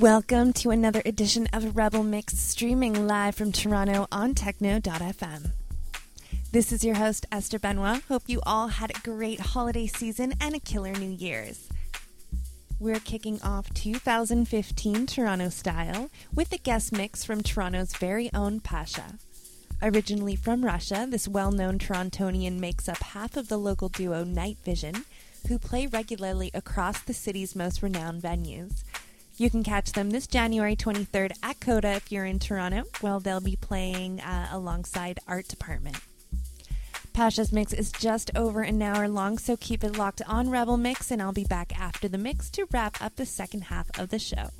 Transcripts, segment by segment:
Welcome to another edition of Rebel Mix streaming live from Toronto on Techno.fm. This is your host, Esther Benoit. Hope you all had a great holiday season and a killer New Year's. We're kicking off 2015 Toronto style with a guest mix from Toronto's very own Pasha. Originally from Russia, this well known Torontonian makes up half of the local duo Night Vision, who play regularly across the city's most renowned venues. You can catch them this January 23rd at Coda if you're in Toronto. Well, they'll be playing uh, alongside Art Department. Pasha's mix is just over an hour long, so keep it locked on Rebel Mix, and I'll be back after the mix to wrap up the second half of the show.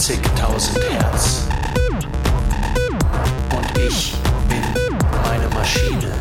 20.000 Hertz. Und ich bin meine Maschine.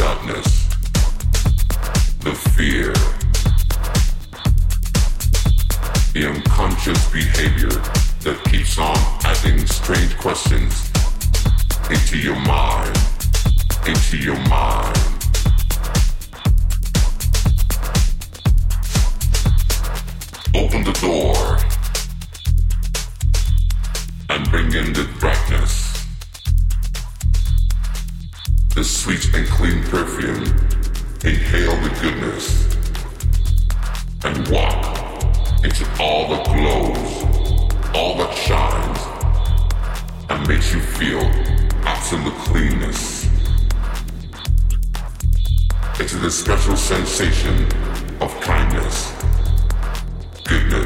Sadness, the fear, the unconscious behavior that keeps on adding strange questions into your mind, into your mind. Open the door and bring in the brightness, the sweet and clean perfume. Inhale the goodness and walk into all that glows, all that shines, and makes you feel absolute cleanness. Into the special sensation of kindness, goodness.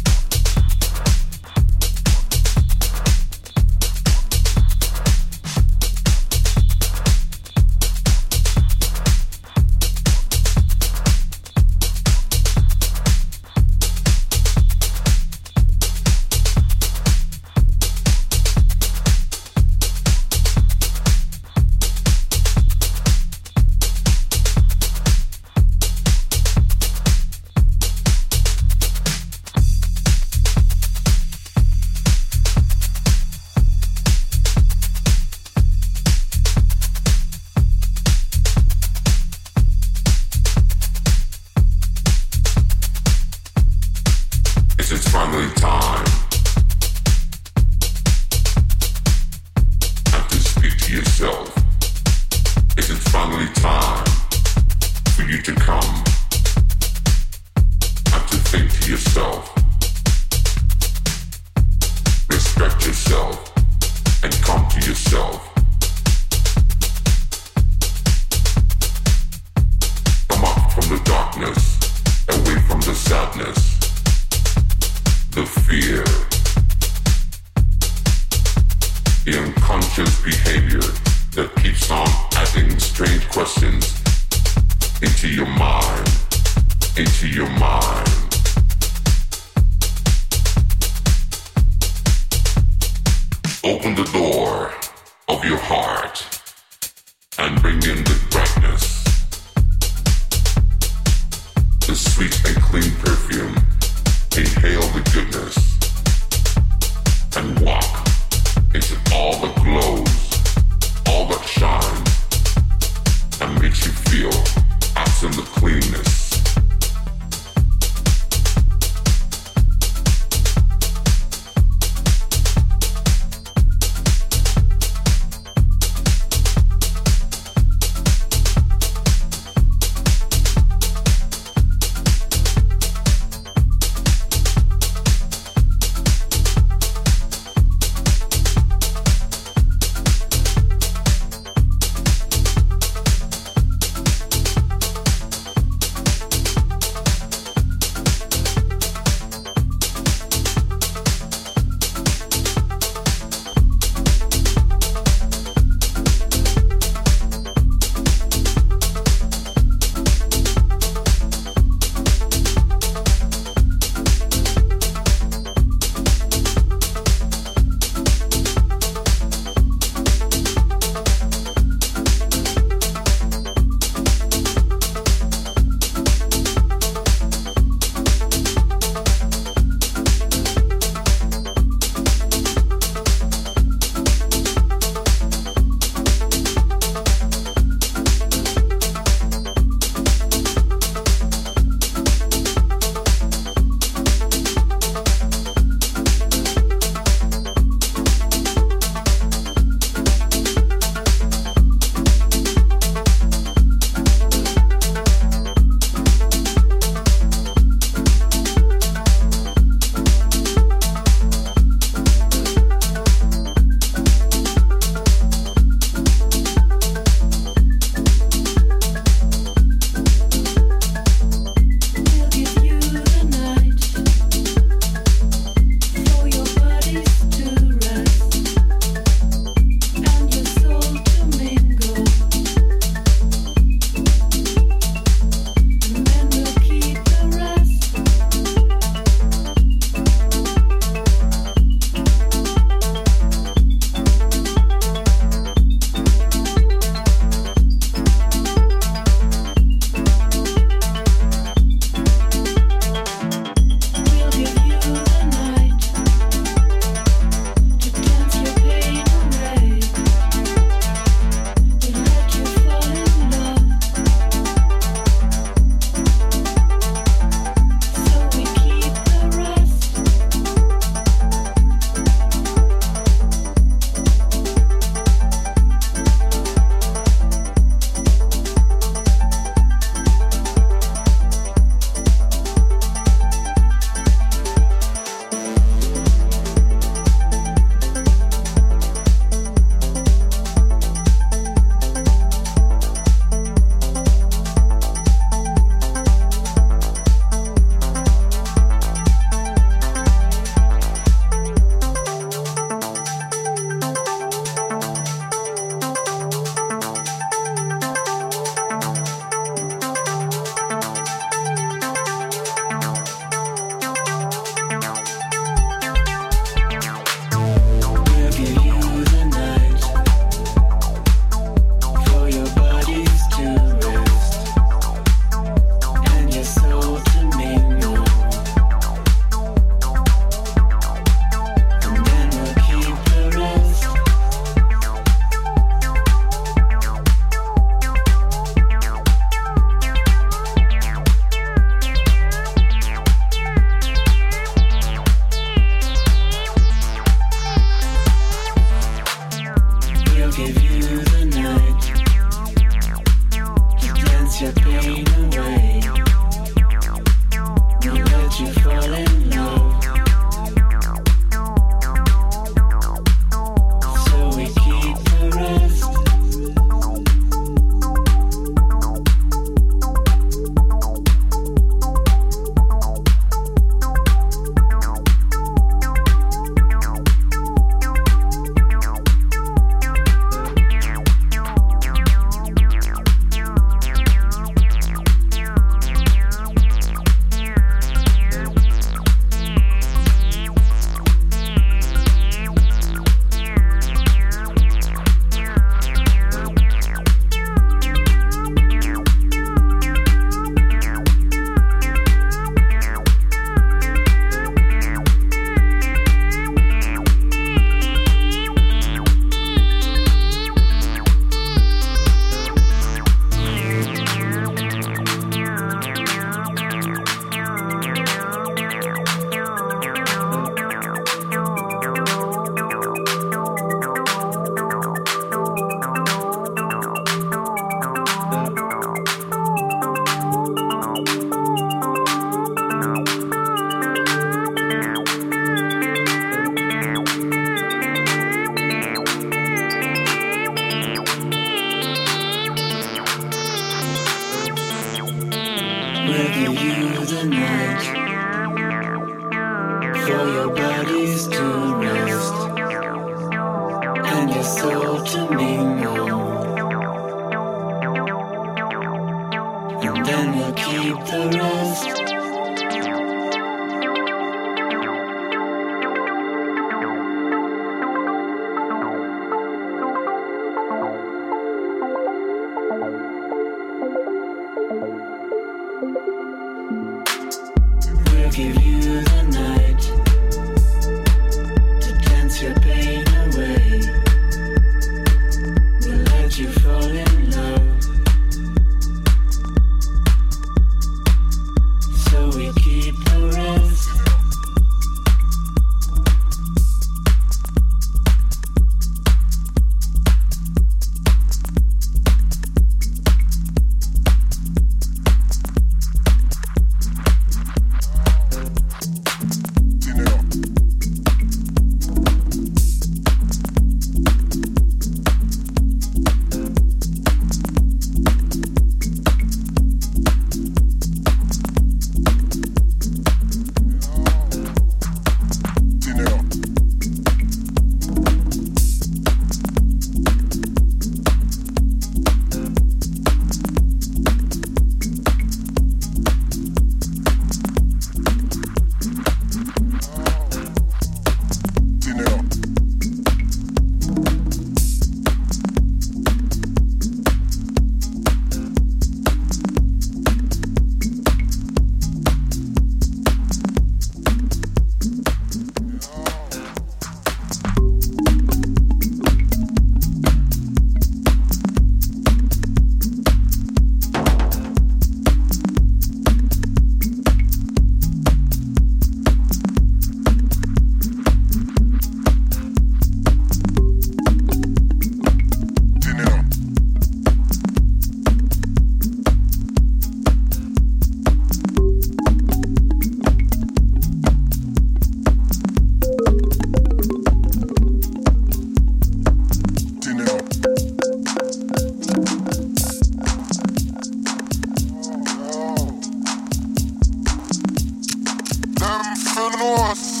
ます。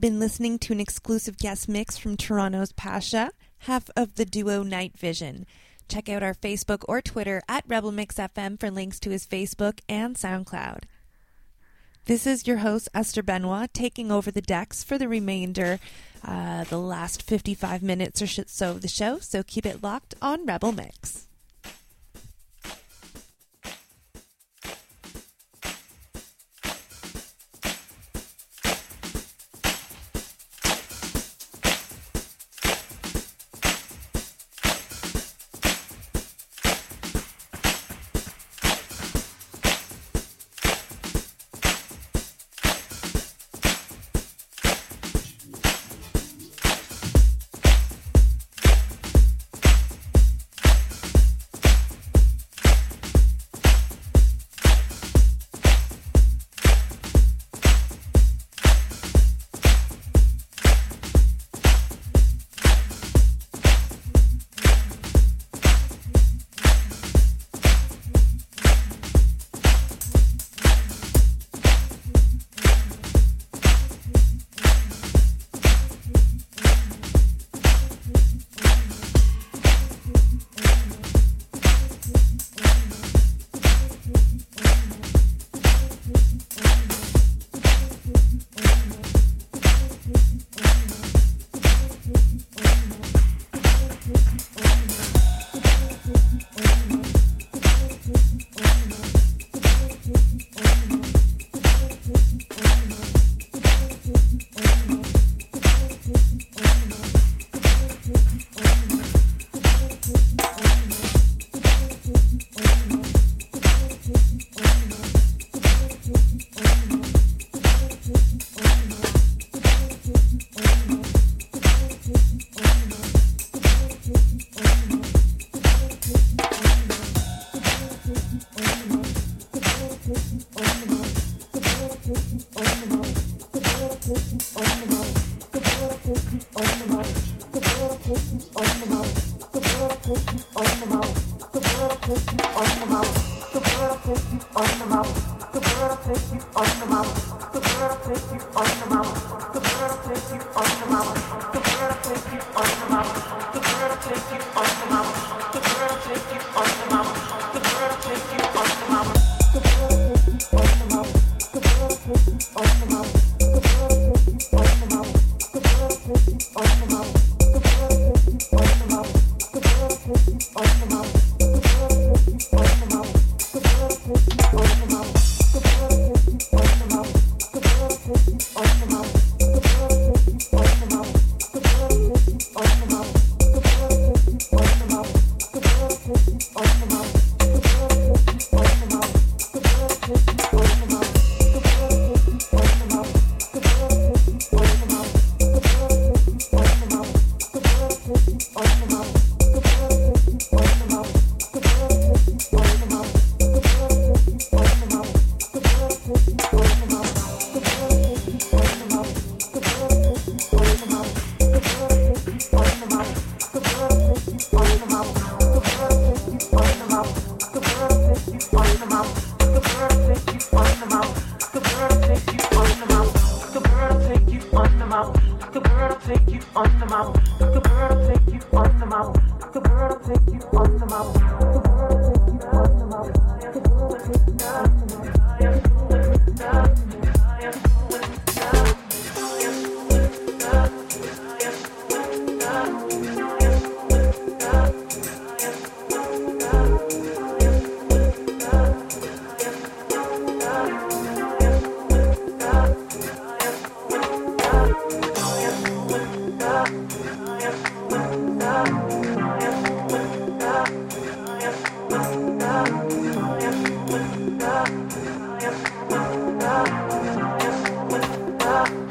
Have been listening to an exclusive guest mix from Toronto's Pasha, half of the duo Night Vision. Check out our Facebook or Twitter at Rebel Mix FM for links to his Facebook and SoundCloud. This is your host, Esther Benoit, taking over the decks for the remainder, uh, the last 55 minutes or so of the show, so keep it locked on Rebel Mix.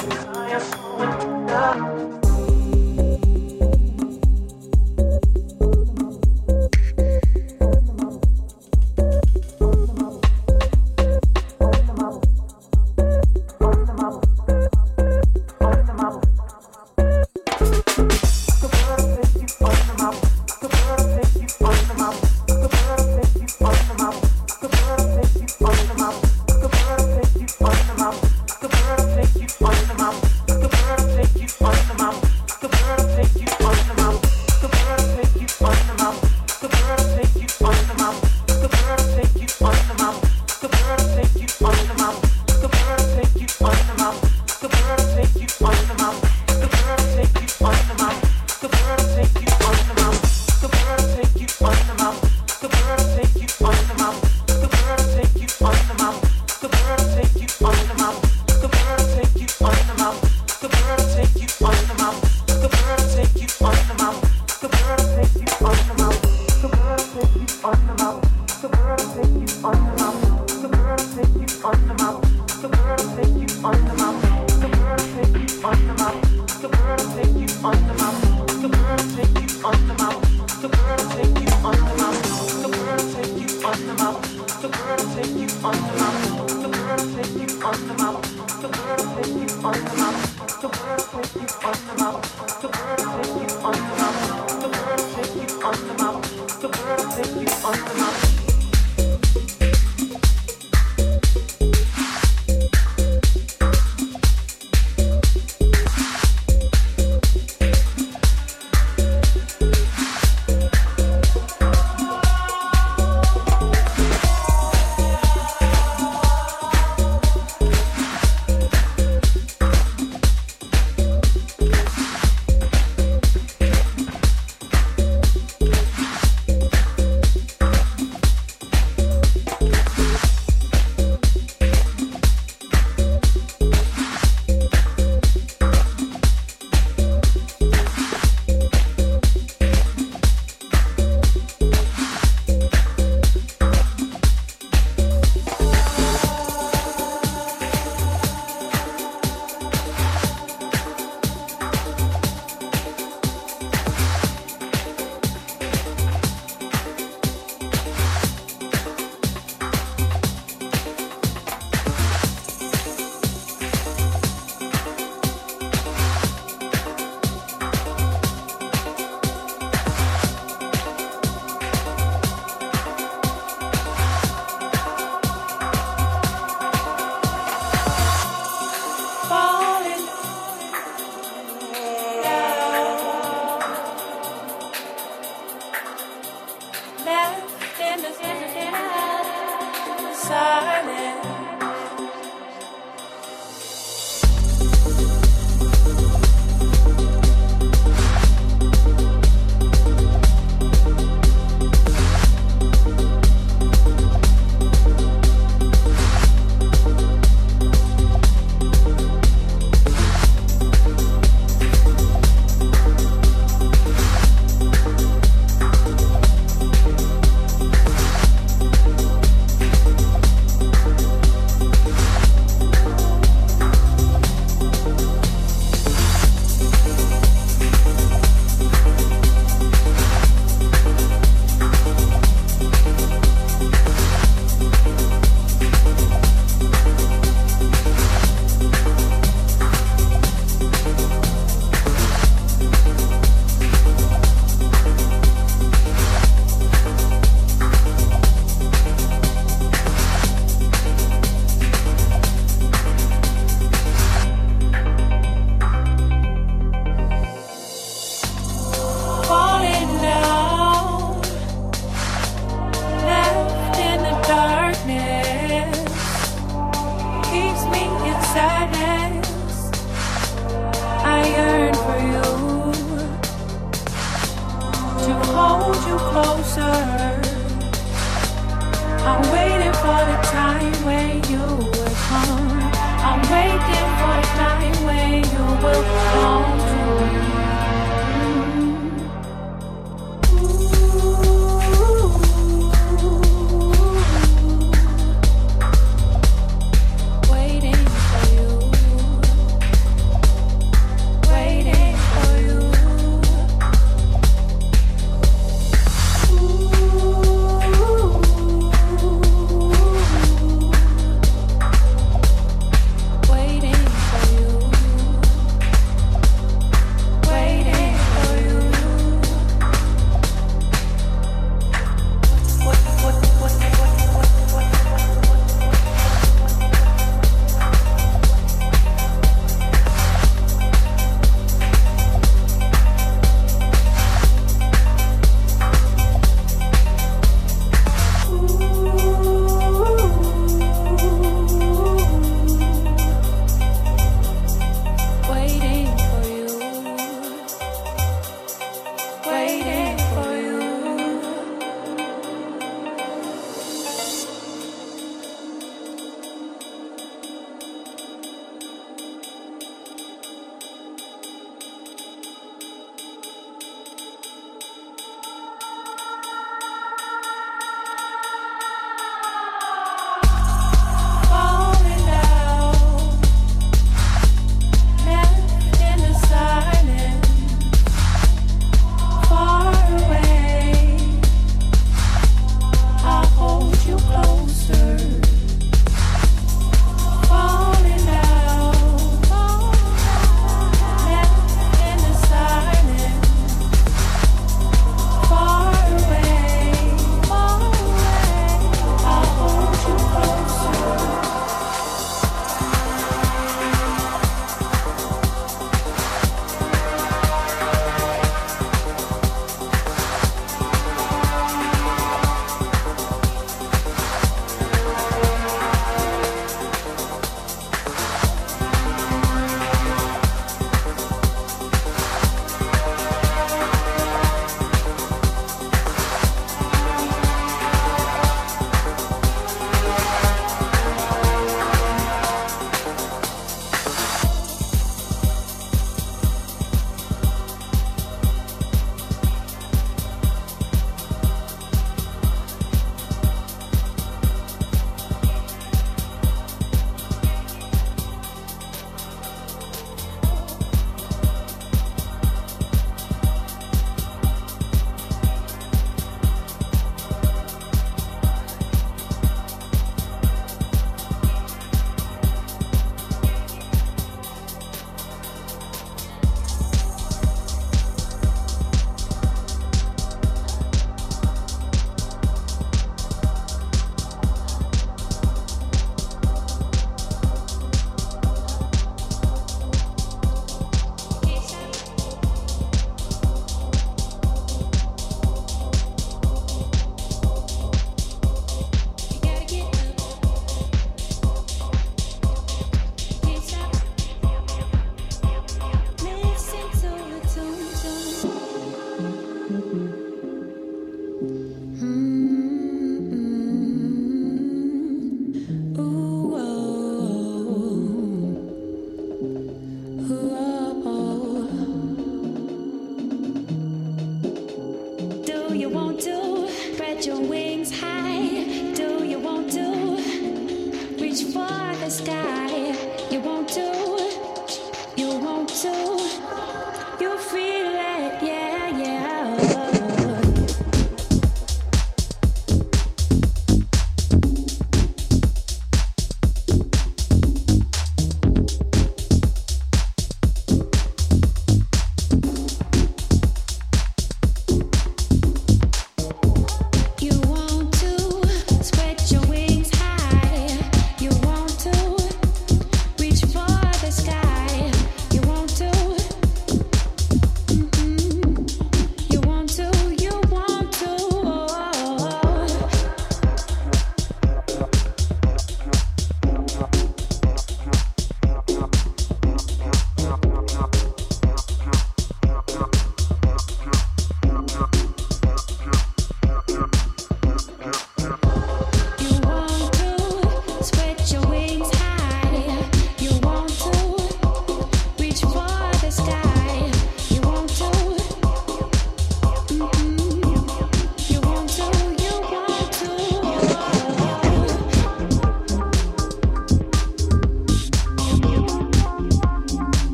I am